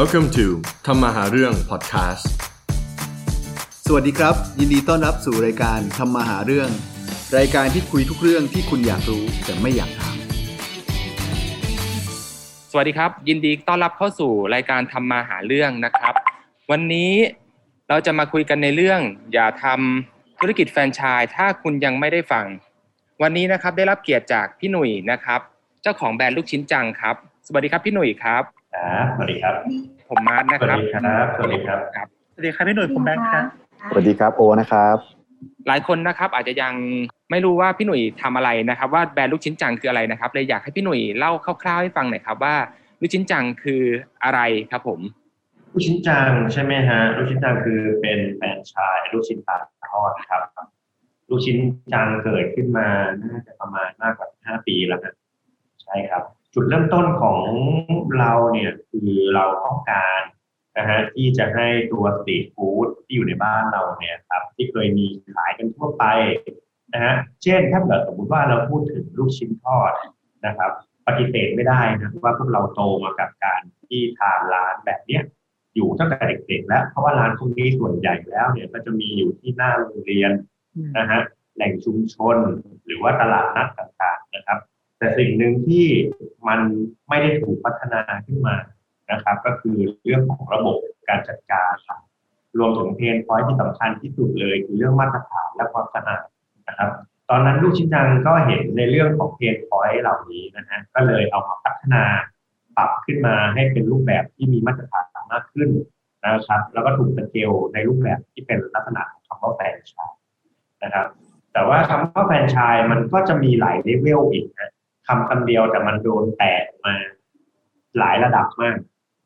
Welcome to ทำมาหาเรื่อง podcast สวัสดีครับ ยินดีต้อนรับสู่รายการทำมาหาเรื่อง รายการที่คุยทุกเรื่องที่คุณอยากรู้แต่ไม่อยากถาม สวัสดีครับ ยินดีต้อนรับเข้าสู่รายการทำมาหาเรื่องนะครับ วันนี้เราจะมาคุยกันในเรื่อง อย่าทำธุรกิจแฟรนไชส์ถ้าคุณยังไม่ได้ฟัง วันนี้นะครับได้รับเกียรติจากพี่หนุ่ยนะครับ เจ้าของแบรนด์ลูกชิ้นจังครับ สวัสดีครับพี่หนุ่ยครับ ครับสวัสดีครับ ผมมาร์ทนะสวัครับสดีครับสวัสดีครับครับสวัสดีครับพี่หนุ่ยผมแบงค์ครับสวัสดีครับโอนะครับ หลายคนนะครับอาจจะยังไม่รู้ว่าพี่หนุ่ยทำอะไรนะครับ ว่าแบรนด์ลูกชิ้นจังคืออะไรนะครับเลยอยากให้พี่หนุ่ยเล่าคร่าวๆให้ฟังหน่อยครับว่าลูกชิ้นจังคืออะไรครับผมลูกชิ้นจังใช่ไหมฮะลูกชิ้นจังคือเป็นแฟรนไชายลูกชิ้นปลาทอดครับลูกชิ้นจังเกิดขึ้นมาน่าจะประมาณมากกว่าห้าปีแล้วนะใช่ครับ จุดเริ่มต้นของเราเนี่ยคือเราต้องการนะฮะที่จะให้ตัวสตรีทฟู้ดที่อยู่ในบ้านเราเนี่ยครับที่เคยมีขายกันทั่วไปนะฮะเช่นถ้าเกิดสมมติว่าเราพูดถึงลูกชิ้นทอดนะครับ ปฏิเสธไม่ได้นะว่าพวกเราโตมากับการที่ทานร้านแบบเนี้ยอยู่ตั้งแต่เด็กๆแล้วเพราะว่าร้านพวกนี้ส่วนใหญ่แล้วเนี่ยก็จะมีอยู่ที่หน้าโรงเรียนนะฮะแหล่งชุมชนหรือว่าตลาดนัดต่างๆนะครับ แต่สิ่งหนึ่งที่มันไม่ได้ถูกพัฒนาขึ้นมานะครับ ก็คือเรื่องของระบบการจัดการครับรวมถึงเพนพอยที่สำคัญที่สุดเลยคือเรื่องมาตรฐานและความสะอาดนะครับ ตอนนั้นลูกชิ้นจังก็เห็นในเรื่องของเพนพอยเหล่านี้นะฮะก็เลยเอามาพัฒนาปรับขึ้นมาให้เป็นรูปแบบที่มีมาตรฐานมากขึ้นนะครับ แล้วก็ถูกสเกลในรูปแบบที่เป็นลักษณะของคำว่าแฟรนไชส์นะครับ แต่ว่าคำว่าแฟรนไชส์มันก็จะมีหลายเลเวลอีกนะ คำคำเดียวแต่มันโดนแตกมาหลายระดับมาก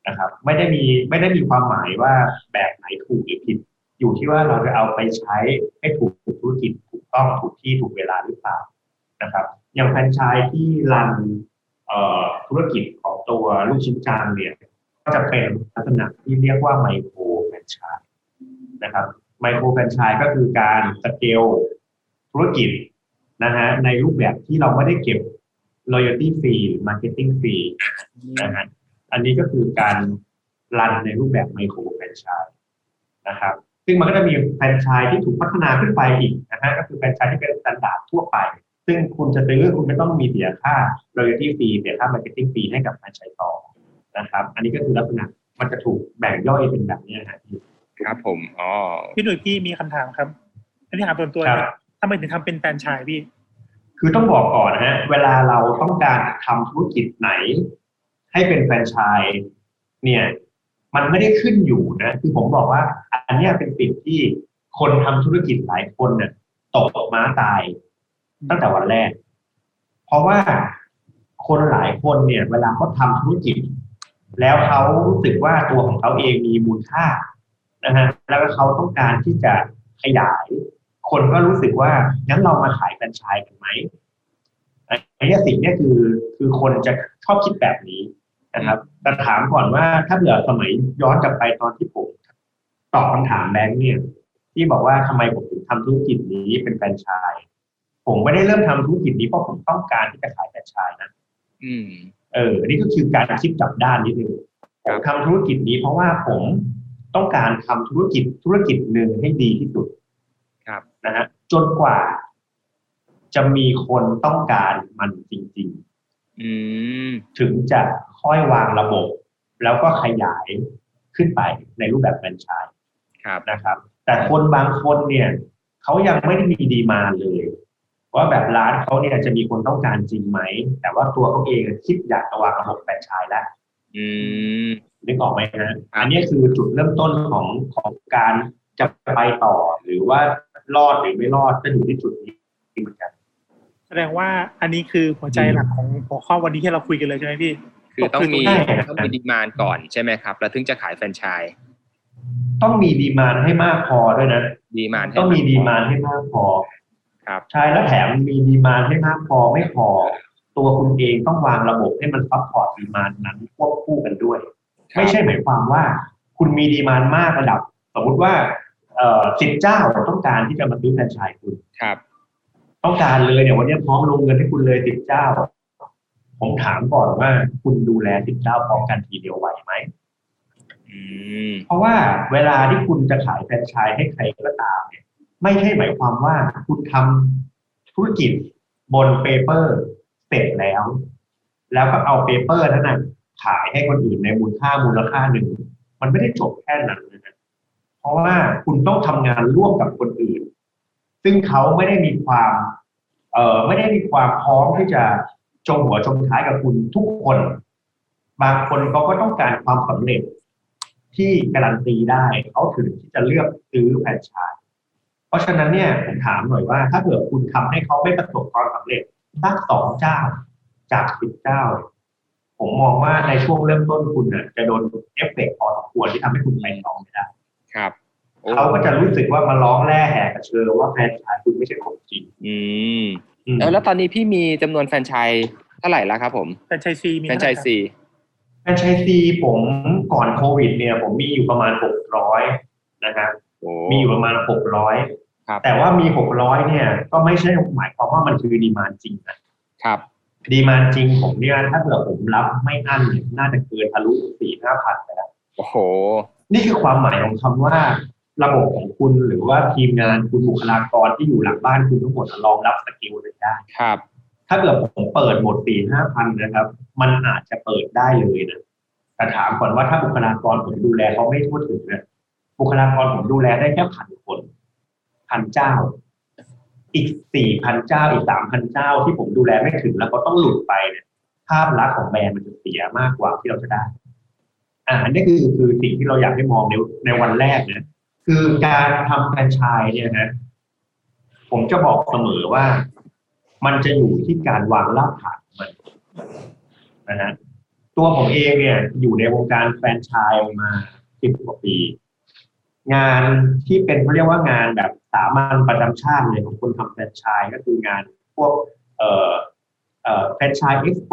นะครับ ไม่ได้มีไม่ได้มีความหมายว่าแบบไหนถูกหรือผิด อยู่ที่ว่าเราจะเอาไปใช้ให้ถูกธุรกิจถูกต้องถูกที่ถูกเวลาหรือเปล่านะครับ อย่างแฟรนไชส์ที่รันธุรกิจของตัวลูกชิ้นจางเนี่ยก็จะเป็นลักษณะที่เรียกว่าไมโครแฟรนไชส์นะครับไมโครแฟรนไชส์ก็คือการสเกลธุรกิจนะฮะในรูปแบบที่เราไม่ได้เก็บ loyalty fee หรือ marketing fee นะฮะอันนี้ก็คือการรันในรูปแบบไมโครแฟรนไชส์นะครับ ซึ่งมันก็จะมีแฟรนไชส์ที่ถูกพัฒนาขึ้นไปอีกนะฮะก็คือแฟรนไชส์ที่เป็นมาตรฐานทั่วไป ซึ่งคุณจะซื้อคุณไม่ต้องมีเสียค่า royalty fee เสียค่า marketing fee ให้กับแฟรนไชส์ต่อนะครับ อันนี้ก็คือลักษณะมันจะถูกแบ่งย่อยเป็นแบบนี้นะฮะครับผมอ๋อพี่หนุ่ยพี่มีคำถามครับอันนี้ถามส่วนตัวครับนะทำไมถึงทำเป็นแฟรนไชส์พี่ คือต้องบอกก่อนนะฮะเวลาเราต้องการทำธุรกิจไหน ให้เป็นแฟรนไชส์เนี่ยมันไม่ได้ขึ้นอยู่นะคือผมบอกว่าอันนี้เป็นสิ่งที่คนทำธุรกิจหลายคนเนี่ยตกม้าตาย ตั้งแต่วันแรก เพราะว่าคนหลายคนเนี่ย เวลาเขาทำธุรกิจ แล้วเขารู้สึกว่าตัวของเขาเองมีมูลค่านะฮะแล้วก็เขาต้องการที่จะขยาย คนก็รู้สึกว่างั้นเรามาขายแฟรนไชส์กันไหมอันนี้สิ่งเนี้ยคือคือคนจะชอบคิดแบบนี้นะครับ แต่ถามก่อนว่าถ้าเผื่อสมัยย้อนกลับไปตอนที่ผมตอบคำถามแบงค์เนี่ย ที่บอกว่าทำไมผมถึงทำธุรกิจนี้เป็นแฟรนไชส์ผมไม่ได้เริ่มทำธุรกิจนี้เพราะผมต้องการที่จะขายแฟรนไชส์นะอืม เอออันนี้ก็คือการคิดกลับด้านนิดนึงผมทำธุรกิจนี้เพราะว่าผมต้องการทำธุรกิจธุรกิจหนึ่งให้ดีที่สุด ครับนะฮะจนกว่า จะมีคนต้องการมันจริงอืมๆถึงจะค่อยวางระบบ แล้วก็ขยายขึ้นไปในรูปแบบแฟรนไชส์ครับนะครับ แต่คนบางคนเนี่ยเขายังไม่ได้มีดีมานเลย ว่าแบบร้านเขาเนี่ยจะมีคนต้องการจริงไหม แต่ว่าตัวเขาเองคิดอยากจะวางระบบแฟรนไชส์แล้วอืมนึกออกไหมฮะอันนี้คือจุดเริ่มต้นของของการจะไปต่อ หรือว่า รอดหรือไม่รอดก็อยู่ที่จุดนี้เหมือนกันแสดงว่าอันนี้คือหัวใจหลักของหัวข้อวันนี้ที่เราคุยกันเลยใช่ไหมพี่ คือต้องมีใช่ครับต้องมี demand ก่อนใช่ไหมครับ แล้วถึงจะขายแฟรนไชส์ต้องมี demandให้มากพอด้วยนะ demand ต้องมี demand ให้มากพอ ครับใช่แล้วแถมมี demand ให้มากพอไม่พอ ตัวคุณเองต้องวางระบบให้มัน support demand นั้นควบคู่กันด้วย ไม่ใช่หมายความว่า คุณมี demand มากระดับ สมมุติว่าเอ่อ สิบเจ้าต้องการที่จะมาซื้อแฟรนไชส์คุณครับ ต้องการเลยเนี่ยวันนี้พร้อมลงเงินให้คุณเลยสิบเจ้า ผมถามก่อนว่าคุณดูแลสิบเจ้าพร้อมกันทีเดียวไหวไหมอืมเพราะว่าเวลาที่คุณจะขายแฟรนไชส์ให้ใครก็ตามเนี่ย ไม่ใช่หมายความว่าคุณทำธุรกิจบน paper เสร็จแล้ว แล้วก็เอา paper นั้นนะขายให้คนอื่นในมูลค่ามูลค่าหนึ่ง มันไม่ได้จบแค่นั้นนะ เพราะว่าคุณต้องทำงานร่วมกับคนอื่น ซึ่งเขาไม่ได้มีความเอ่อไม่ได้มีความพร้อมที่จะจงหัวจงท้ายกับคุณทุกคน บางคนเขาก็ต้องการความสำเร็จที่การันตีได้เขาถึงที่จะเลือกซื้อแฟรนไชส์เพราะฉะนั้นเนี่ยผมถามหน่อยว่า ถ้าเกิดคุณทำให้เขาไม่ประสบความสำเร็จสักสองเจ้าจากสิบเจ้า ผมมองว่าในช่วงเริ่มต้นคุณน่ะจะโดนเอฟเฟกต์พอสมควรที่ทำให้คุณไปต่อไม่ได้ ครับโอ้เขาก็จะรู้สึกว่ามาร้องแร่แหกกระเชอว่าแฟรนไชส์คุณไม่ใช่ของจริง อืมอืมแล้วแล้วตอนนี้พี่มีจำนวนแฟรนไชส์เท่าไหร่แล้วครับผมแฟรนไชส์ซีมี franchisee franchisee ผมก่อนโควิด เนี่ย ผมมีอยู่ประมาณหกร้อยนะครับโอ้มีอยู่ประมาณหกร้อยครับแต่ว่ามีหกร้อยเนี่ย ก็ไม่ใช่หมายความว่ามันคือ demand จริงนะครับ demand จริงผมเนี่ยถ้าเกิดผมรับไม่อั้นเนี่ยน่าจะเกินทะลุสี่ห้าพันไปแล้วโอ้โห นี่คือความหมายของคำว่าระบบของคุณหรือว่าทีมงานคุณบุคลากรที่อยู่หลังบ้านคุณทั้งหมดรองรับสกิลเลยได้ครับ ถ้าเกิดผมเปิดหมดสี่ห้าพันนะครับ มันอาจจะเปิดได้เลยนะแต่ถามก่อนว่าถ้าบุคลากรผมดูแลเขาไม่ทั่วถึงนะบุคลากรผมดูแลได้แค่พันคนพันเจ้า อีกสี่พันเจ้าอีกสามพันเจ้าที่ผมดูแลไม่ถึงแล้วก็ต้องหลุดไปเนี่ยภาพลักษณ์ของแบรนด์มันจะเสียมากกว่าที่เราจะได้ อ่าอันนี้คือคือสิ่งที่เราอยากให้มองในในวันแรกนะคือการทำแฟรนไชส์เนี่ยนะ ผมจะบอกเสมอว่า มันจะอยู่ที่การวางรากฐานมันนะฮะตัวผมเองเนี่ย อยู่ในวงการแฟรนไชส์มาสิบกว่าปี งานที่เป็นเขาเรียกว่างานแบบสามัญประจำชาติเลยของคนทำแฟรนไชส์ก็คืองานพวกเอ่อเอ่อแฟรนไชส์เอ็กซ์โป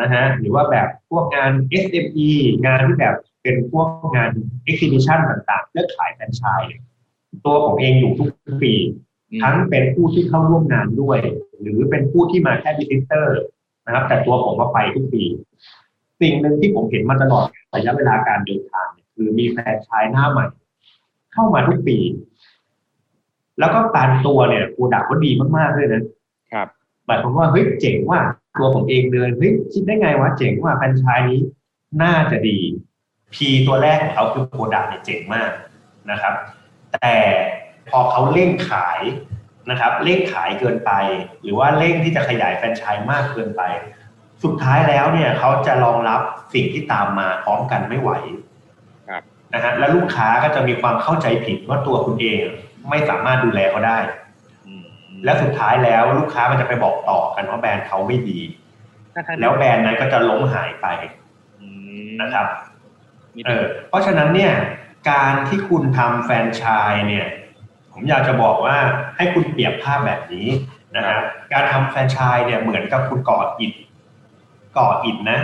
นะฮะหรือว่าแบบพวกงาน SME งานที่แบบเป็นพวกงาน exhibition ต่างๆ เพื่อขายแฟรนไชส์เนี่ยตัวผมเองอยู่ทุกปีอืมทั้งเป็นผู้ที่เข้าร่วมงานด้วย หรือเป็นผู้ที่มาแค่ visitor นะครับ แต่ตัวผมก็ไปทุกปี สิ่งหนึ่งที่ผมเห็นมาตลอดระยะเวลาการเดินทางเนี่ยคือมีแฟรนไชส์หน้าใหม่ เข้ามาทุกปี แล้วก็การตัวเนี่ย product ก็ดีมากๆด้วยนะครับหมายความว่าเฮ้ยเจ๋งว่ะ ตัวผมเองเดินเฮ้ยคิดได้ไงวะเจ๋งว่ะแฟรนไชส์นี้น่าจะดีพีตัวแรกของเขาคือ product เนี่ยเจ๋งมากนะครับ แต่พอเขาเร่งขายนะครับเร่งขายเกินไป หรือว่าเร่งที่จะขยายแฟรนไชส์มากเกินไป สุดท้ายแล้วเนี่ยเขาจะรองรับสิ่งที่ตามมาพร้อมกันไม่ไหวครับนะฮะแล้วลูกค้าก็จะมีความเข้าใจผิดว่าตัวคุณเองไม่สามารถดูแลเขาได้อืม และสุดท้ายแล้วลูกค้ามันจะไปบอกต่อกันว่าแบรนด์เขาไม่ดีทั้งๆแล้วแบรนด์นั้นก็จะล้มหายไปอืมนะครับมีเออเพราะฉะนั้นเนี่ย การที่คุณทำแฟรนไชส์เนี่ย ผมอยากจะบอกว่าให้คุณเปรียบภาพแบบนี้นะครับการทำแฟรนไชส์เนี่ยเหมือนกับคุณก่ออิฐก่ออิฐนะ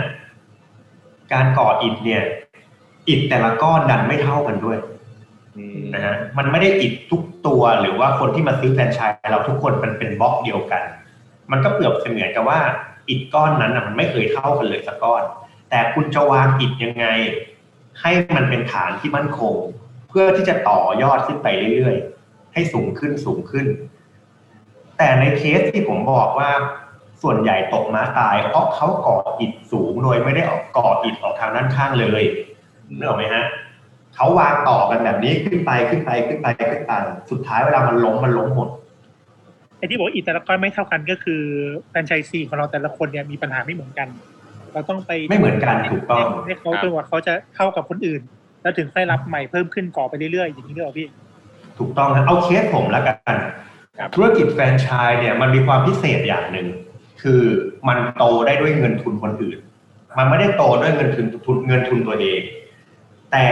การก่ออิฐเนี่ย อิฐแต่ละก้อนดันไม่เท่ากันด้วยอืม นะฮะมันไม่ได้อิฐทุกตัวหรือว่าคนที่มาซื้อแฟรนไชส์เราทุกคนมันเป็นบล็อกเดียวกัน มันก็เปรียบเสมือนกับว่าอิฐก้อนนั้นนะมันไม่เคยเท่ากันเลยสักก้อน แต่คุณจะวางอิฐยังไง ให้มันเป็นฐานที่มั่นคง เพื่อที่จะต่อยอดขึ้นไปเรื่อยๆ ให้สูงขึ้นสูงขึ้น แต่ในเคสที่ผมบอกว่าส่วนใหญ่ตกม้าตาย เพราะเขาก่ออิฐสูงโดยไม่ได้ออกก่ออิฐออกทางด้านข้างเลยนึกออกไหมฮะ เขาวางต่อกันแบบนี้ขึ้นไปขึ้นไปขึ้นไปขึ้นไปสุดท้ายเวลามันล้มมันล้มหมดไอ้ที่บอกว่าอีแต่ละก้อนไม่เท่ากันก็คือแฟรนไชส์ซีของเราแต่ละคนเนี่ยมีปัญหาไม่เหมือนกัน เราต้องไปไม่เหมือนกันถูกต้องให้เขาจนกว่าเขาจะเข้ากับคนอื่น แล้วถึงค่อยรับใหม่เพิ่มขึ้นก่อไปเรื่อยๆอย่างนี้ด้วยเหรอพี่ ถูกต้องครับเอาเคสผมแล้วกันครับธุรกิจแฟรนไชส์เนี่ยมันมีความพิเศษอย่างหนึ่งคือมันโตได้ด้วยเงินทุนคนอื่น มันไม่ได้โตด้วยเงินทุนทุนเงินทุนตัวเอง แต่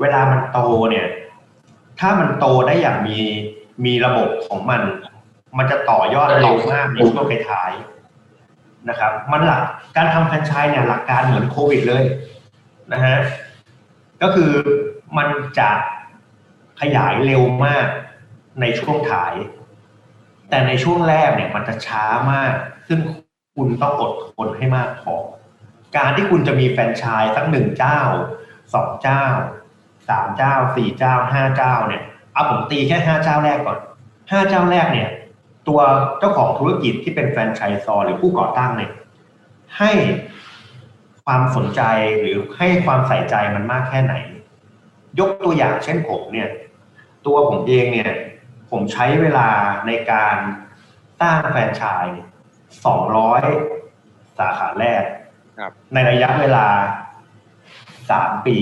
เวลามันโตเนี่ย ถ้ามันโตได้อย่างมีมีระบบของมัน มันจะต่อยอดเร็วมากในช่วงท้ายๆนะครับ มันหลักการทำแฟรนไชส์เนี่ยหลักการเหมือนโควิดเลยนะฮะก็คือมันจะขยายเร็วมากในช่วงท้าย แต่ในช่วงแรกเนี่ยมันจะช้ามาก ซึ่งคุณต้องอดทนให้มากพอการที่คุณจะมีแฟรนไชส์สักหนึ่งเจ้าสองเจ้า สามเจ้าสี่เจ้าห้าเจ้าเนี่ยเอาผมตีแค่ห้าเจ้าแรกก่อนห้าเจ้าแรกเนี่ย ตัวเจ้าของธุรกิจที่เป็นแฟรนไชส์ซอหรือผู้ก่อตั้งเนี่ยให้ความสนใจหรือให้ความใส่ใจมันมากแค่ไหน ยกตัวอย่างเช่นผมเนี่ย ตัวผมเองเนี่ย ผมใช้เวลาในการสร้างแฟรนไชส์สองร้อยสาขาแรกครับในระยะเวลาสามปี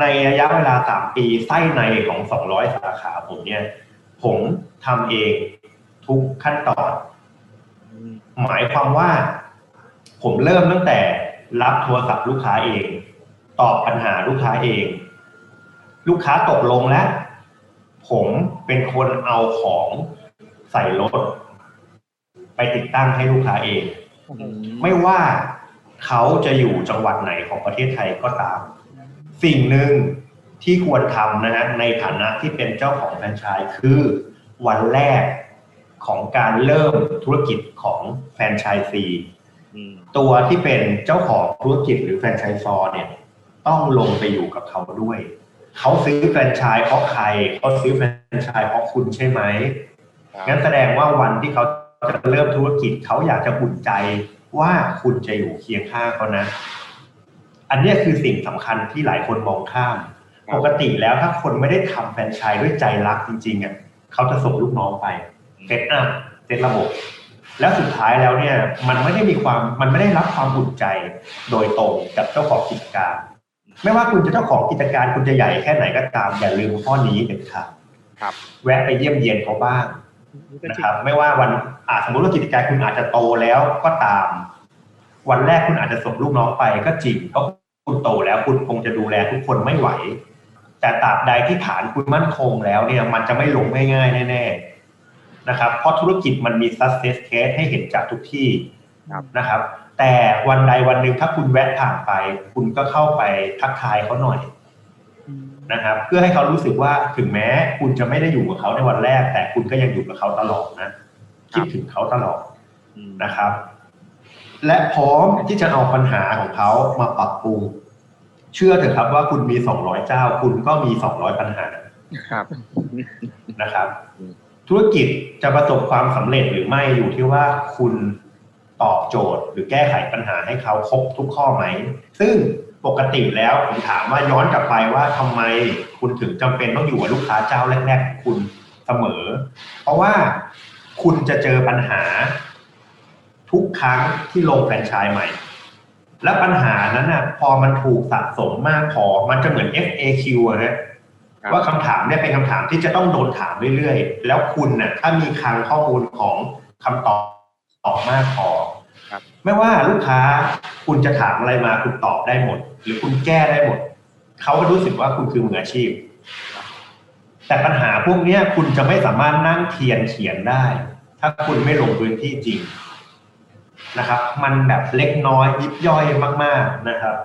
ในระยะเวลาสามปีไส้ในของสองร้อยสาขาผมเนี่ย ผมทำเองทุกขั้นตอน หมายความว่า ผมเริ่มตั้งแต่รับโทรศัพท์ลูกค้าเอง ตอบปัญหาลูกค้าเอง ลูกค้าตกลงแล้ว ผมเป็นคนเอาของใส่รถ ไปติดตั้งให้ลูกค้าเอง ไม่ว่าเขาจะอยู่จังหวัดไหนของประเทศไทยก็ตาม สิ่งหนึ่งที่ควรทำนะฮะในฐานะที่เป็นเจ้าของแฟรนไชส์คือวันแรกของการเริ่มธุรกิจของแฟรนไชส์ซีตัวที่เป็นเจ้าของธุรกิจหรือแฟรนไชส์ซอร์เนี่ย ต้องลงไปอยู่กับเขาด้วย เขาซื้อแฟรนไชส์เพราะใครเขาซื้อแฟรนไชส์เพราะคุณใช่ไหมงั้นแสดงว่าวันที่เขาจะเริ่มธุรกิจเขาอยากจะอุ่นใจว่าคุณจะอยู่เคียงข้างเขานะ อันเนี้ยคือสิ่งสำคัญที่หลายคนมองข้ามครับปกติแล้วถ้าคนไม่ได้ทำแฟรนไชส์ด้วยใจรักจริงๆอะเขาจะส่งลูกน้องไป set up set ระบบ แล้วสุดท้ายแล้วเนี่ยมันไม่ได้มีความมันไม่ได้รับความอุ่นใจโดยตรงกับเจ้าของกิจการ ไม่ว่าคุณจะเจ้าของกิจการคุณจะใหญ่แค่ไหนก็ตามอย่าลืมข้อนี้เด็ดขาดครับแวะไปเยี่ยมเยียนเขาบ้างนะครับไม่ว่าวันอาสมมติว่ากิจการคุณอาจจะโตแล้วก็ตาม วันแรกคุณอาจจะส่งลูกน้องไปก็จริงเพราะ คุณโตแล้วคุณคงจะดูแลทุกคนไม่ไหว แต่ตราบใดที่ฐานคุณมั่นคงแล้วเนี่ยมันจะไม่ลงง่ายๆแน่ๆนะครับ เพราะธุรกิจมันมี success case ให้เห็นจากทุกที่ครับนะครับ แต่วันใดวันหนึ่งถ้าคุณแวะผ่านไป คุณก็เข้าไปทักทายเขาหน่อยนะครับ เพื่อให้เขารู้สึกว่าถึงแม้คุณจะไม่ได้อยู่กับเขาในวันแรก แต่คุณก็ยังอยู่กับเขาตลอดนะคิดถึงเขาตลอดนะครับ และพร้อมที่จะเอาปัญหาของเขามาปรับปรุง เชื่อเถอะครับว่าคุณมีสองร้อยเจ้า คุณก็มีสองร้อยปัญหาครับนะครับ ธุรกิจจะประสบความสำเร็จหรือไม่อยู่ที่ว่าคุณตอบโจทย์ หรือแก้ไขปัญหาให้เขาครบทุกข้อไหม ซึ่งปกติแล้วผมถามว่าย้อนกลับไปว่าทำไมคุณถึงจำเป็นต้องอยู่กับลูกค้าเจ้าแรกๆของคุณเสมอ เพราะว่าคุณจะเจอปัญหา ทุกครั้งที่ลงแฟรนไชส์ใหม่ และปัญหานั้นน่ะพอมันถูกสะสมมากพอมันจะเหมือน FAQ อะนะครับว่าคำถามเนี่ยเป็นคำถามที่จะต้องโดนถามเรื่อยๆ แล้วคุณน่ะถ้ามีคลังข้อมูลของคำตอบตอบมากพอครับไม่ว่าลูกค้าคุณจะถามอะไรมาคุณตอบได้หมด หรือคุณแก้ได้หมด เขาก็รู้สึกว่าคุณคือมืออาชีพ แต่ปัญหาพวกเนี้ยคุณจะไม่สามารถนั่งเทียนเขียนได้ ถ้าคุณไม่ลงพื้นที่จริง นะครับ มันแบบเล็กน้อยยิบย่อยมาก ๆนะครับ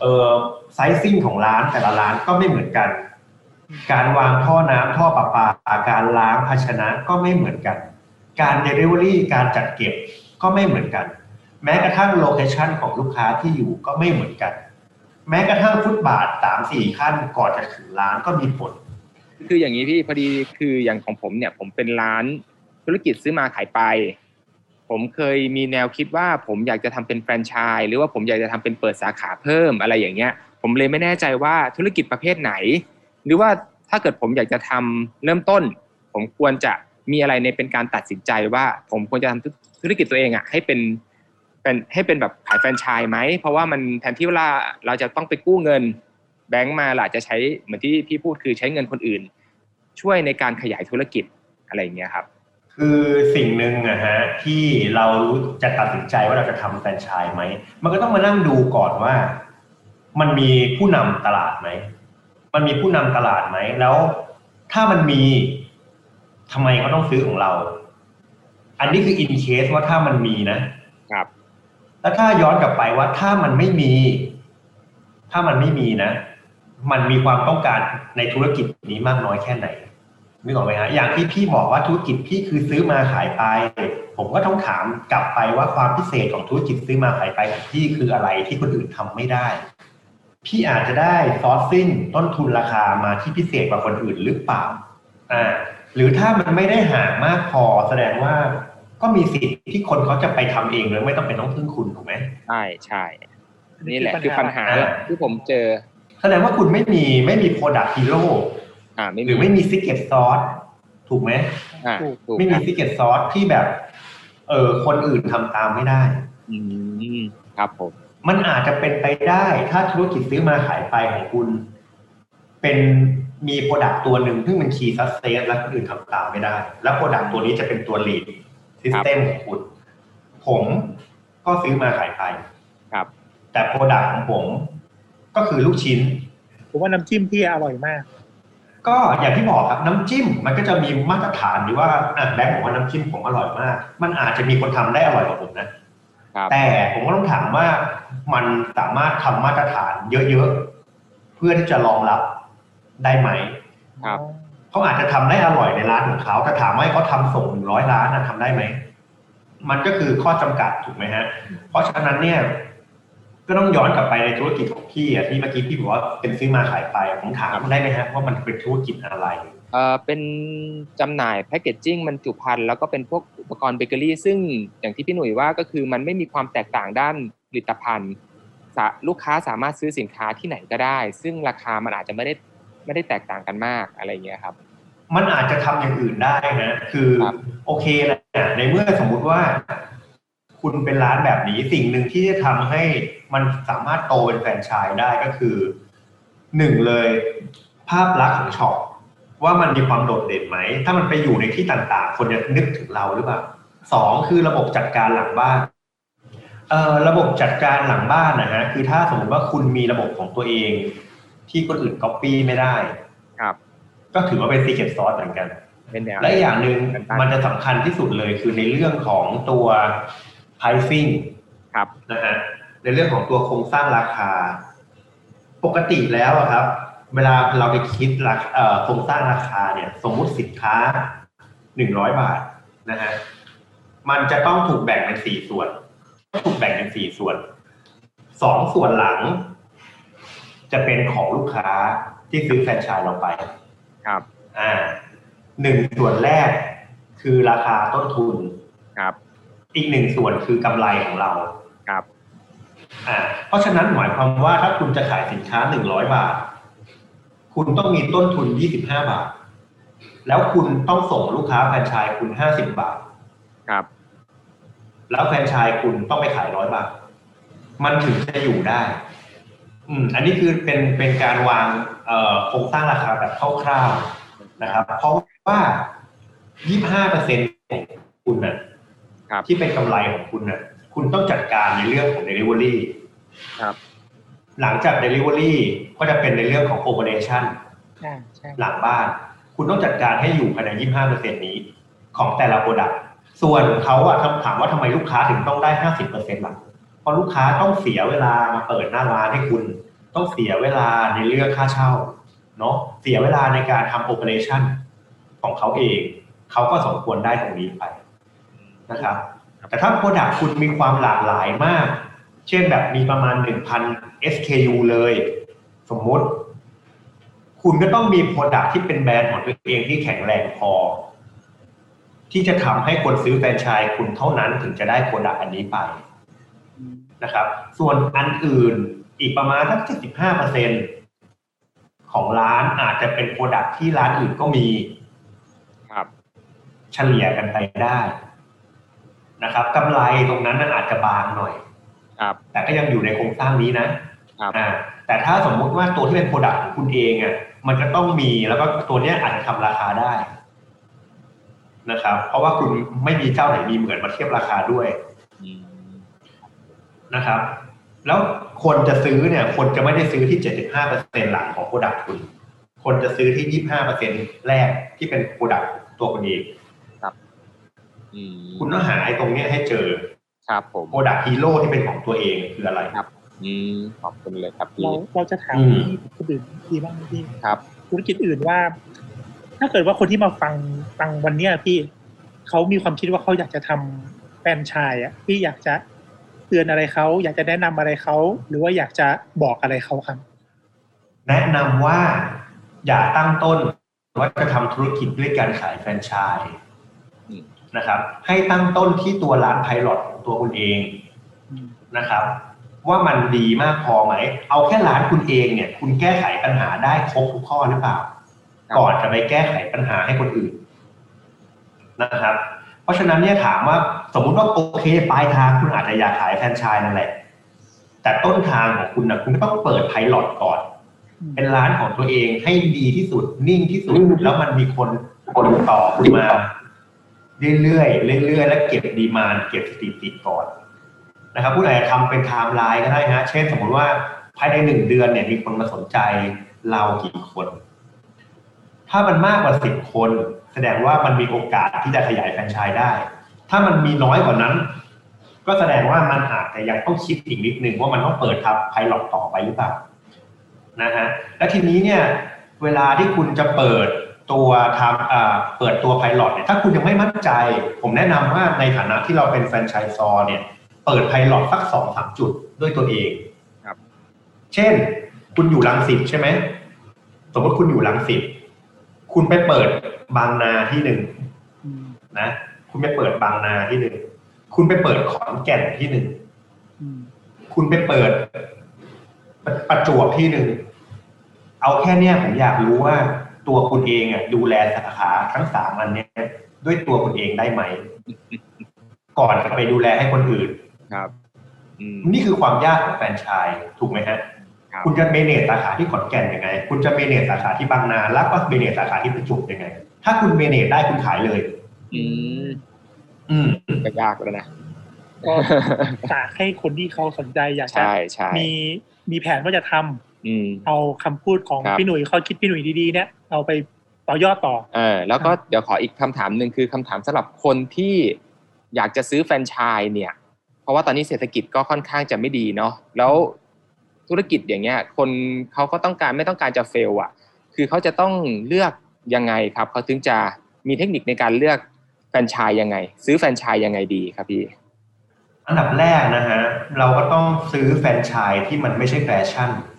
เอ่อ sizing ของร้านแต่ละร้านก็ไม่เหมือนกัน การวางท่อน้ำท่อประปาการล้างภาชนะก็ไม่เหมือนกัน การเดลิเวอรี่การจัดเก็บก็ไม่เหมือนกัน แม้กระทั่ง location ของลูกค้าที่อยู่ก็ไม่เหมือนกัน แม้กระทั่งฟุตบาทสามสี่ขั้นก่อนจะถึงร้านก็มีผลคืออย่างนี้พี่พอดีคืออย่างของผมเนี่ยผมเป็นร้านธุรกิจซื้อมาขายไป ผมเคยมีแนวคิดว่าผมอยากจะทำเป็นแฟรนไชส์หรือว่าผมอยากจะทำเป็นเปิดสาขาเพิ่มอะไรอย่างเงี้ย ผมเลยไม่แน่ใจว่าธุรกิจประเภทไหน หรือว่าถ้าเกิดผมอยากจะทำเริ่มต้น ผมควรจะมีอะไรในเป็นการตัดสินใจว่า ผมควรจะทำธุรกิจตัวเองอะให้เป็นเป็นให้เป็นแบบขายแฟรนไชส์ไหมเพราะว่ามันแทนที่เวลาเราจะต้องไปกู้เงิน แบงก์มาหล่ะจะใช้เหมือนที่พี่พูดคือใช้เงินคนอื่น ช่วยในการขยายธุรกิจอะไรอย่างเงี้ยครับ คือสิ่งหนึ่งนะฮะที่เรารู้จะตัดสินใจว่าเราจะทำแฟรนไชส์ไหม มันก็ต้องมานั่งดูก่อนว่า มันมีผู้นำตลาดไหม มันมีผู้นำตลาดไหม แล้วถ้ามันมีทำไมเขาต้องซื้อของเรา อันนี้คืออินเคสว่าถ้ามันมีนะครับ แล้วถ้าย้อนกลับไปว่าถ้ามันไม่มี ถ้ามันไม่มีนะ มันมีความต้องการในธุรกิจนี้มากน้อยแค่ไหน นึกออกไหมฮะอย่างที่พี่บอกว่าธุรกิจพี่คือซื้อมาขายไป ผมก็ต้องถามกลับไปว่าความพิเศษของธุรกิจซื้อมาขายไปของพี่คืออะไรที่คนอื่นทำไม่ได้ พี่อาจจะได้ซอร์ซิ่งต้นทุนราคามาที่พิเศษกว่าคนอื่นหรือเปล่าอ่าหรือถ้ามันไม่ได้ห่างมากพอแสดงว่าก็มีสิทธิ์ที่คนเขาจะไปทำเองเลยไม่ต้องเป็นต้องพึ่งคุณถูกไหมใช่ใช่นี่แหละคือปัญหาอ่าที่ผมเจอ แสดงว่าคุณไม่มีไม่มี product hero อ่าไม่หรือไม่มี secret sauce ถูกไหมอ่าถูกครับไม่มีรับซิกเก็ตซอสที่แบบ เออคนอื่นทำตามไม่ได้ อืมครับผม มันอาจจะเป็นไปได้ ถ้าธุรกิจซื้อมาขายไปของคุณ เป็นมี product ตัวหนึ่งซึ่งเป็น key success และคนอื่นทำตามไม่ได้ แล้ว product ตัวนี้จะเป็นตัว lead system ของคุณผมก็ซื้อมาขายไปครับ แต่ product ของผม ก็คือลูกชิ้น ผมว่าน้ำจิ้มพี่อร่อยมาก ก็อย่างที่บอกครับน้ำจิ้มมันก็จะมีมาตรฐานหรือว่าอะแบงค์บอกว่าน้ำจิ้มผมอร่อยมาก มันอาจจะมีคนทำได้อร่อยกว่าผมนะครับแต่ผมก็ต้องถามว่ามันสามารถทำมาตรฐานเยอะๆเพื่อที่จะรองรับได้ไหมครับเขาอาจจะทำได้อร่อยในร้านของเขาแต่ถามว่าให้เขาทำส่งหนึ่งร้อยล้านนะทำได้ไหมมันก็คือข้อจำกัดถูกไหมฮะ เพราะฉะนั้นเนี่ย ก็ต้องย้อนกลับไปในธุรกิจของพี่อะที่เมื่อกี้พี่บอกว่าเป็นซื้อมาขายไปอะผมถามได้ไหมฮะว่ามันเป็นธุรกิจอะไรเอ่อเป็นจำหน่ายแพคเกจจิ้งบรรจุภัณฑ์แล้วก็เป็นพวกอุปกรณ์เบเกอรี่ ซึ่งอย่างที่พี่หนุ่ยว่าก็คือมันไม่มีความแตกต่างด้านผลิตภัณฑ์สะลูกค้าสามารถซื้อสินค้าที่ไหนก็ได้ ซึ่งราคามันอาจจะไม่ได้ไม่ได้แตกต่างกันมากอะไรอย่างเงี้ยครับ มันอาจจะทำอย่างอื่นได้นะ คือครับโอเคแหละในเมื่อสมมุติว่า คุณเป็นร้านแบบนี้สิ่งหนึ่งที่จะทำให้มันสามารถโตเป็นแฟรนไชส์ได้ก็คือหนึ่งเลย ภาพลักษณ์ของช็อปว่ามันมีความโดดเด่นไหม ถ้ามันไปอยู่ในที่ต่างๆ คนจะนึกถึงเราหรือเปล่าสองคือระบบจัดการหลังบ้านเอ่อระบบจัดการหลังบ้านนะฮะคือถ้าสมมติว่าคุณมีระบบของตัวเอง ที่คนอื่นก๊อปปี้ไม่ได้ ครับ ก็ถือว่าเป็น secret sauce เหมือนกันเป็นแนวและอีกอย่างหนึ่งกันบ้านมันจะสำคัญที่สุดเลยคือในเรื่องของตัว pricing ครับนะฮะในเรื่องของตัวโครงสร้างราคา ปกติแล้วอะครับ เวลาเราไปคิดราคาเอ่อโครงสร้างราคาเนี่ยสมมุติสินค้าหนึ่งร้อยบาทนะฮะมันจะต้องถูกแบ่งเป็นสี่ส่วน ถูกแบ่งเป็นสี่ส่วนสองส่วนหลัง จะเป็นของลูกค้าที่ซื้อแฟรนไชส์เราไปครับ อ่าหนึ่งส่วนแรกคือราคาต้นทุนครับ อีกหนึ่งส่วนคือกำไรของเราครับอ่าเพราะฉะนั้นหมายความว่าถ้าคุณจะขายสินค้าหนึ่งร้อยบาท คุณต้องมีต้นทุนยี่สิบห้าบาท แล้วคุณต้องส่งลูกค้าแฟรนไชส์คุณห้าสิบบาท ครับ แล้วแฟรนไชส์คุณต้องไปขายร้อยบาท มันถึงจะอยู่ได้ อืม อันนี้คือเป็นเป็นการวางเอ่อโครงสร้างราคาแบบคร่าวๆนะครับ เพราะว่ายี่ห้าเปอร์เซ็นของคุณน่ะครับ ที่เป็นกำไรของคุณน่ะคุณต้องจัดการในเรื่องของ Delivery ครับ หลังจาก Delivery ก็จะเป็นในเรื่องของ Operation อ่าใช่หลังบ้าน คุณต้องจัดการให้อยู่ภายใน 25เปอร์เซ็นนี้ของแต่ละ product ส่วนเขาอะถามว่าทำไมลูกค้าถึงต้องได้ 50เปอร์เซ็นต์ล่ะเพราะลูกค้าต้องเสียเวลามาเปิดหน้าร้านให้คุณ ต้องเสียเวลาในเรื่องค่าเช่าเนาะเสียเวลาในการทำ Operation ของเขาเอง เขาก็สมควรได้ตรงนี้ไป นะครับ แต่ถ้า product คุณมีความหลากหลายมาก เช่นแบบมีประมาณ 1,000 SKU เลย สมมุติ คุณก็ต้องมี product ที่เป็นแบรนด์ของตัวเองที่แข็งแรงพอ ที่จะทำให้คนซื้อแฟรนไชส์คุณเท่านั้นถึงจะได้ product อันนี้ไปนะครับ ส่วนอันอื่นอีกประมาณสัก75เปอร์เซ็นของร้านอาจจะเป็น product ที่ร้านอื่นก็มี ครับ เฉลี่ยกันไปได้ นะครับกำไรตรงนั้นมันอาจจะบางหน่อยครับแต่ก็ยังอยู่ในโครงสร้างนี้นะครับอ่าแต่ถ้าสมมุติว่าตัวที่เป็น product ของคุณเองอะมันก็ต้องมีแล้วก็ตัวเนี้ยอาจจะทำราคาได้นะครับ เพราะว่าคุณไม่มีเจ้าไหนมีเหมือนมาเทียบราคาด้วยอืมนะครับ แล้วคนจะซื้อเนี่ย คนจะไม่ได้ซื้อที่75เปอร์เซ็นหลังของ product คุณ คนจะซื้อที่25เปอร์เซ็นแรกที่เป็น product ตัวคุณเองอืม คุณต้องหาไอ้ตรงเนี้ยให้เจอ ครับผม product hero ที่เป็นของตัวเองคืออะไรอืมขอบคุณเลยครับพี่เราเราจะถามอืมที่คนอื่นดีบ้างไหมพี่ครับธุรกิจอื่นว่า ถ้าเกิดว่าคนที่มาฟังฟังวันเนี้ยพี่เขามีความคิดว่าเขาอยากจะทำแฟรนไชส์อะพี่อยากจะเตือนอะไรเขาอยากจะแนะนำอะไรเขาหรือว่าอยากจะบอกอะไรเขาครับ แนะนำว่าอย่าตั้งต้นว่าจะทำธุรกิจด้วยการขายแฟรนไชส์อืม นะครับ ให้ตั้งต้นที่ตัวร้านไพลอตของตัวคุณเองอืมนะครับ ว่ามันดีมากพอไหม เอาแค่ร้านคุณเองเนี่ย คุณแก้ไขปัญหาได้ครบทุกข้อหรือเปล่า ก่อนจะไปแก้ไขปัญหาให้คนอื่นนะครับ เพราะฉะนั้นเนี่ยถามว่าสมมุติว่าโอเคปลายทางคุณอาจจะอยากขายแฟรนไชส์นั่นแหละ แต่ต้นทางของคุณนะคุณก็ต้องเปิดไพลอตก่อน เป็นร้านของตัวเองให้ดีที่สุดนิ่งที่สุดแล้วมันมีคนติดต่อคุณมา เรื่อยๆเรื่อยๆ และเก็บ demand เก็บสถิติก่อนนะครับผู้ใดจะทำเป็นไทม์ไลน์ก็ได้นะเช่นสมมติว่าภายในหนึ่งเดือนเนี่ยมีคนมาสนใจเรากี่คน ถ้ามันมากกว่าสิบคน แสดงว่ามันมีโอกาสที่จะขยายแฟรนไชส์ได้ ถ้ามันมีน้อยกว่านั้น ก็แสดงว่ามันอาจจะยังต้องคิดอีกนิดนึงว่ามันต้องเปิดตัว pilot ต่อไปหรือเปล่านะฮะและทีนี้เนี่ยเวลาที่คุณจะเปิด ตัวทำอ่าเปิดตัวไพลอตเนี่ยถ้าคุณยังไม่มั่นใจ ผมแนะนำว่าในฐานะที่เราเป็นแฟรนไชส์ซอร์เนี่ย เปิดไพลอตสักสองสามจุดด้วยตัวเองครับ เช่น คุณอยู่ลังสิตใช่ไหมสมมติคุณอยู่ลังสิตคุณไปเปิดบางนาที่หนึ่งอืมนะ คุณไปเปิดบางนาที่หนึ่งคุณไปเปิดขอนแก่นที่หนึ่งอืมคุณไปเปิดประประจวบที่หนึ่งเอาแค่เนี้ยผมอยากรู้ว่า ตัวคุณเองอะดูแลสาขาทั้งสามอันเนี้ยด้วยตัวคุณเองได้ไหม ก่อนจะไปดูแลให้คนอื่นครับอืมนี่คือความยากของแฟรนไชส์ถูกไหมฮะครับคุณจะเมเนจสาขาที่ขอนแก่นยังไง คุณจะเมเนจสาขาที่บางนา แล้วก็เมเนจสาขาที่ประจวบยังไง ถ้าคุณเมเนจได้คุณขายเลย อืม อืมก็ยากแล้วนะก็ฝากให้คนที่เขาสนใจอยากจะใช่ใช่มีมีแผนว่าจะทำอืม เอาคำพูดของครับพี่หนุ่ยเขาคิดพี่หนุ่ยดีๆเนี่ยเอาไปต่อยอดต่อเออแล้วก็เดี๋ยวขออีกคำถามหนึ่งคือคำถามสำหรับคนที่อยากจะซื้อแฟรนไชส์เนี่ย เพราะว่าตอนนี้เศรษฐกิจก็ค่อนข้างจะไม่ดีเนาะแล้วธุรกิจอย่างเงี้ย คนเขาก็ต้องการไม่ต้องการจะเฟลอะ คือเขาจะต้องเลือกยังไงครับเขาถึงจะมีเทคนิคในการเลือกแฟรนไชส์ยังไง ซื้อแฟรนไชส์ยังไงดีครับพี่อันดับแรกนะฮะเราก็ต้องซื้อแฟรนไชส์ที่มันไม่ใช่แฟชั่นอืม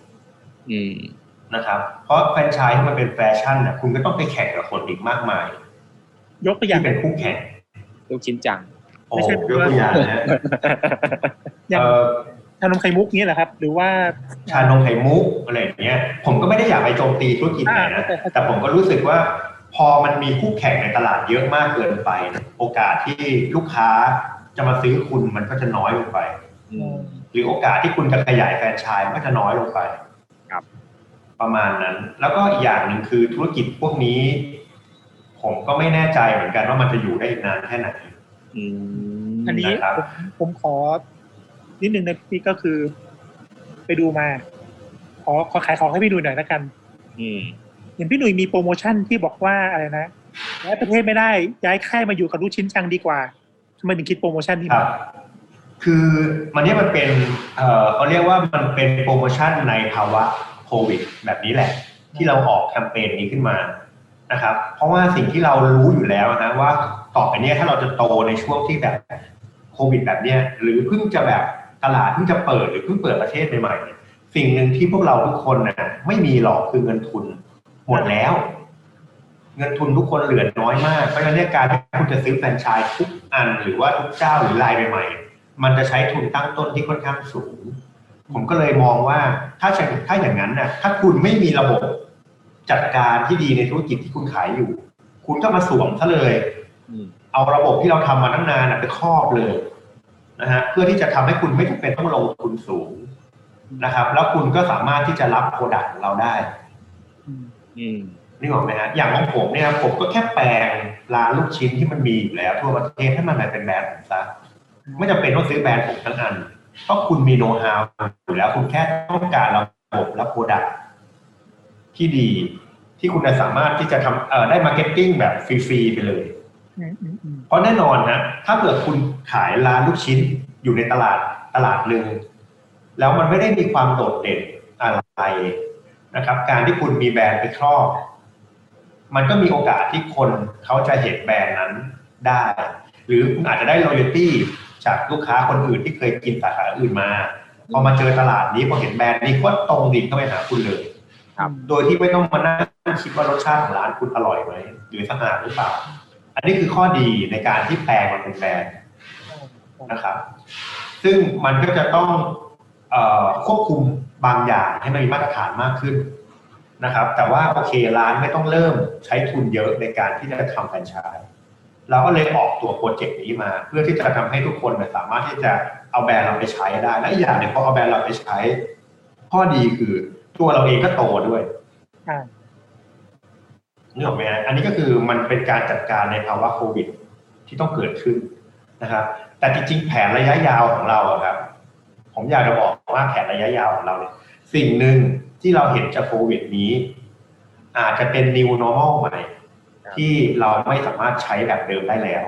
นะครับ เพราะแฟรนไชส์ที่มันเป็นแฟชั่นเนี่ยคุณก็ต้องไปแข่งกับคนอีกมากมาย ยกตัวอย่างที่เป็นคู่แข่งลูกชิ้นจังโอ้ไม่ใช่ยกตัวอย่างนะอย่างเอ่ชานมไข่มุกนี้แหละครับ หรือว่าชานมไข่มุกอะไรอย่างเงี้ย ผมก็ไม่ได้อยากไปโจมตีธุรกิจไหนนะอ่าเข้าใจแต่ผมก็รู้สึกว่าพอมันมีคู่แข่งในตลาดเยอะมากเกินไป โอกาสที่ลูกค้าจะมาซื้อคุณมันก็จะน้อยลงไปอืมหรือโอกาสที่คุณจะขยายแฟรนไชส์มันก็จะน้อยลงไปครับ ประมาณนั้น แล้วก็อีกอย่างหนึ่งคือธุรกิจพวกนี้ ผมก็ไม่แน่ใจเหมือนกันว่ามันจะอยู่ได้อีกนานแค่ไหนอืมอันนี้นะครับผมผมขอ นิดนึงนะพี่ก็คือ ไปดูมา ขอขอขายของให้พี่หนุ่ยหน่อยละกันอืมเห็นพี่หนุ่ยมีโปรโมชั่นที่บอกว่าอะไรนะย้ายประเทศไม่ได้ย้ายค่ายมาอยู่กับลูกชิ้นจังดีกว่าทำไมถึงคิดโปรโมชั่นนี้ครัมาบคือมันเนี้ยมันเป็นเอ่อเขาเรียกว่ามันเป็นโปรโมชั่นในภาวะ โควิดแบบนี้แหละ ที่เราออกแคมเปญนี้ขึ้นมานะครับ เพราะว่าสิ่งที่เรารู้อยู่แล้วนะว่าต่อไปเนี้ยถ้าเราจะโตในช่วงที่แบบโควิดแบบเนี้ยหรือเพิ่งจะแบบตลาดเพิ่งจะเปิดหรือเพิ่งเปิดประเทศใหม่ๆเนี่ยสิ่งหนึ่งที่พวกเราทุกคนนะไม่มีหรอกคือเงินทุนหมดแล้ว เงินทุนทุกคนเหลือน้อยมากเพราะฉะนั้นเนี่ยการที่คุณจะซื้อแฟรนไชส์ทุกอัน หรือว่าทุกเจ้าหรือรายใหม่ๆมันจะใช้ทุนตั้งต้นที่ค่อนข้างสูง ผมก็เลยมองว่าถ้าถ้าอย่างนั้นน่ะถ้าคุณไม่มีระบบจัดการที่ดีในธุรกิจที่คุณขายอยู่ คุณก็มาสวมซะเลยอืมเอาระบบที่เราทำมาตั้งนานน่ะไปครอบเลยนะฮะเพื่อที่จะทำให้คุณไม่จำเป็นต้องลงทุนสูงนะครับ แล้วคุณก็สามารถที่จะรับ product ของเราได้อืมอืมนี่บอกไหมฮะอย่างของผมเนี่ยผมก็แค่แปลงร้านลูกชิ้นที่มันมีอยู่แล้ว ทั่วประเทศให้มันมาเป็นแบรนด์ผมซะไม่จำเป็นต้องซื้อแบรนด์ผมทั้งอัน เพราะคุณมีโน้ตฮาวอยู่แล้วคุณแค่ต้องการระบบและ product ที่ดี ที่คุณจะสามารถที่จะทำเอ่อได้ marketing แบบฟรีๆไปเลยอืมอืมอืมเพราะแน่นอนนะถ้าเกิดคุณขายร้านลูกชิ้นอยู่ในตลาดตลาดหนึ่งแล้วมันไม่ได้มีความโดดเด่นอะไรนะครับ การที่คุณมีแบรนด์ไปครอบ มันก็มีโอกาสที่คนเขาจะเห็นแบรนด์นั้นได้ หรือคุณอาจจะได้ loyalty จากลูกค้าคนอื่นที่เคยกินสาขาอื่นมาพอมาเจอตลาดนี้พอเห็นแบรนด์นี้ก็ตรงดิ่งเข้าไปหาคุณเลยครับโดยที่ไม่ต้องมานั่งคิดว่ารสชาติของร้านคุณอร่อยไหมหรือสะอาดหรือเปล่า อันนี้คือข้อดีในการที่แปลงมันเป็นแบรนด์นะครับ ซึ่งมันก็จะต้องเออควบคุมบางอย่างให้มันมีมาตรฐานมากขึ้นนะครับ แต่ว่าโอเคร้านไม่ต้องเริ่มใช้ทุนเยอะในการที่จะทำแฟรนไชส์ เราก็เลยออกตัวโปรเจกต์นี้มา เพื่อที่จะทำให้ทุกคนเนี่ยสามารถที่จะเอาแบรนด์เราไปใช้ได้ และอีกอย่างหนึ่งพอเอาแบรนด์เราไปใช้ ข้อดีคือตัวเราเองก็โตด้วยอ่านึกออกไหมฮะอันนี้ก็คือมันเป็นการจัดการในภาวะโควิด ที่ต้องเกิดขึ้นนะครับ แต่จริงๆแผนระยะยาวของเราอะครับ ผมอยากจะบอกว่าแผนระยะยาวของเราเนี่ยสิ่งหนึ่งที่เราเห็นจากโควิดนี้ อาจจะเป็น new normal ใหม่ครับ ที่เราไม่สามารถใช้แบบเดิมได้แล้ว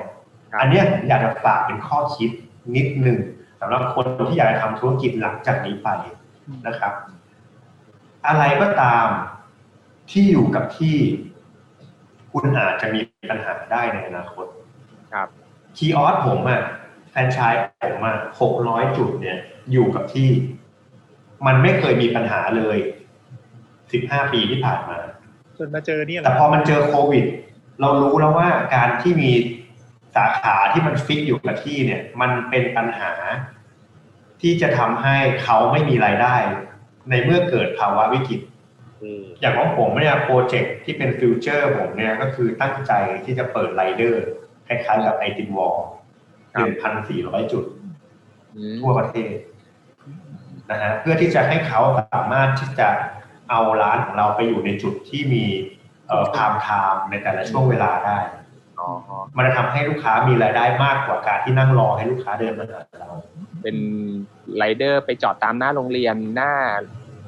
ครับอันเนี้ยผมอยากจะฝากเป็นข้อคิดนิดหนึ่งสำหรับคนที่อยากจะทำธุรกิจหลังจากนี้ไปนะครับ อะไรก็ตามที่อยู่กับที่ คุณอาจจะมีปัญหาได้ในอนาคต ครับคีย์ออสผมอะแฟรนไชส์ผมอะหกร้อยจุดเนี่ย อยู่กับที่ มันไม่เคยมีปัญหาเลยสิบห้าปีที่ผ่านมาจนมาเจอเนี่ยแหละแต่พอมันเจอโควิด เรารู้แล้วว่าการที่มีสาขาที่มัน fix อยู่กับที่เนี่ย มันเป็นปัญหา ที่จะทำให้เขาไม่มีรายได้ ในเมื่อเกิดภาวะวิกฤตอืมอย่างของผมเนี่ย project ที่เป็น future ผมเนี่ยก็คือตั้งใจที่จะเปิดไรเดอร์คล้ายๆกับไอติมวอลล์หนึ่งพันสี่ร้อยจุดอืมทั่วประเทศนะฮะเพื่อที่จะให้เขาสามารถที่จะเอาร้านของเราไปอยู่ในจุดที่มีเอ่อ prime time ในแต่ละช่วงเวลาได้อ๋อมันจะทำให้ลูกค้ามีรายได้มากกว่าการที่นั่งรอให้ลูกค้าเดินมาหาเรา เป็นไรเดอร์ไปจอดตามหน้าโรงเรียนหน้า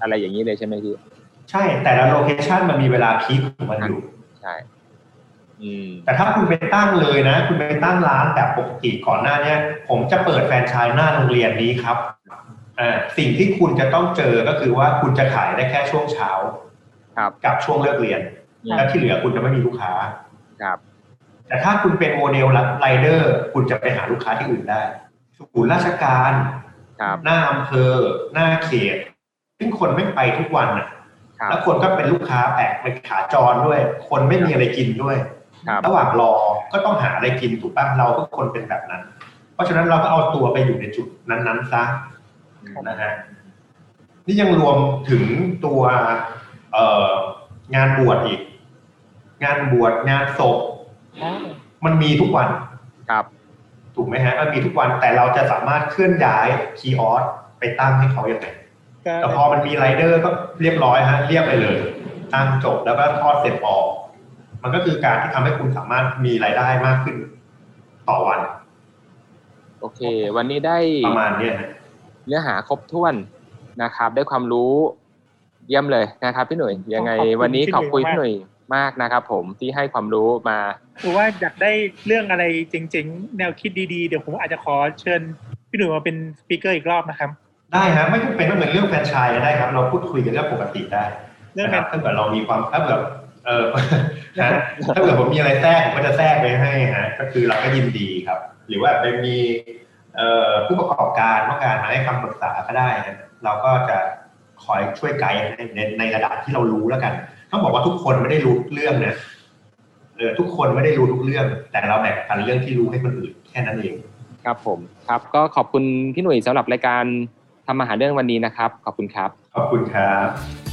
อะไรอย่างนี้เลยใช่ไหมพี่ใช่แต่ละ location มันมีเวลา peakของมันอยู่ใช่อืมแต่ถ้าคุณไปตั้งเลยนะ คุณไปตั้งร้านแบบปกติก่อนหน้าเนี้ยผมจะเปิดแฟรนไชส์หน้าโรงเรียนนี้ครับอ่าสิ่งที่คุณจะต้องเจอก็คือว่าคุณจะขายได้แค่ช่วงเช้าครับกับช่วงเลิกเรียนอืม แล้วที่เหลือคุณจะไม่มีลูกค้าครับ แต่ถ้าคุณเป็นโมเดลไรเดอร์ คุณจะไปหาลูกค้าที่อื่นได้ศูนย์ราชการครับหน้าอำเภอ หน้าเขต ซึ่งคนไม่ไปทุกวันน่ะครับแล้วคนก็เป็นลูกค้าแปลกเป็นขาจรด้วย คนไม่มีอะไรกินด้วยครับระหว่างรอก็ต้องหาอะไรกินถูกป่ะเราทุกคนเป็นแบบนั้น เพราะฉะนั้นเราก็เอาตัวไปอยู่ในจุดนั้นๆซะนะฮะนี่ยังรวมถึงตัวเอ่องานบวชอีก งานบวชงานศพอ๋อมันมีทุกวันครับถูกไหมฮะมันมีทุกวันแต่เราจะสามารถเคลื่อนย้ายคีย์ออสไปตั้งให้เขาอย่างไรก็แต่พอมันมีไรเดอร์ก็เรียบร้อยฮะเรียบไปเลย ตั้งจบแล้วก็ทอดเสร็จออก มันก็คือการที่ทำให้คุณสามารถมีรายได้มากขึ้นต่อวัน โอเค วันนี้ได้ประมาณเนี้ยฮะเนื้อหาครบถ้วนนะครับ ได้ความรู้เยี่ยมเลยนะครับพี่หนุ่ยยังไงวันนี้ขอบคุณพี่หนุ่ย มากนะครับผมที่ให้ความรู้มาหรือว่าอยากได้เรื่องอะไรเจ๋งๆ แนวคิดดีๆ เดี๋ยวผมอาจจะขอเชิญพี่หนุ่ยมาเป็นสปีกเกอร์อีกรอบนะครับ ได้ฮะไม่จำเป็นต้องเป็นเรื่องแฟรนไชส์ก็ได้ครับ เราพูดคุยกันเรื่องปกติได้เรื่องนะคแบรับบถ้าเกิดเรามีความถ้าเกิดเออฮะถ้าเกิดผมมีอะไรแทรกผมก็จะแทรกไปให้ฮะก็คือเราก็ยินดีครับ หรือว่าไปมีเอ่อผู้ประกอบการต้องการมาให้คำปรึกษาก็ได้นะเราก็จะคอยช่วยไกด์ให้ในในระดับที่เรารู้แล้วกัน ต้องบอกว่าทุกคนไม่ได้รู้ทุกเรื่องนะเออทุกคนไม่ได้รู้ทุกเรื่อง แต่เราแบ่งปันเรื่องที่รู้ให้คนอื่นแค่นั้นเอง ครับผมครับ ก็ขอบคุณพี่หนุ่ยสำหรับรายการทำอาหารเรื่องวันนี้นะครับ ขอบคุณครับ ขอบคุณครับ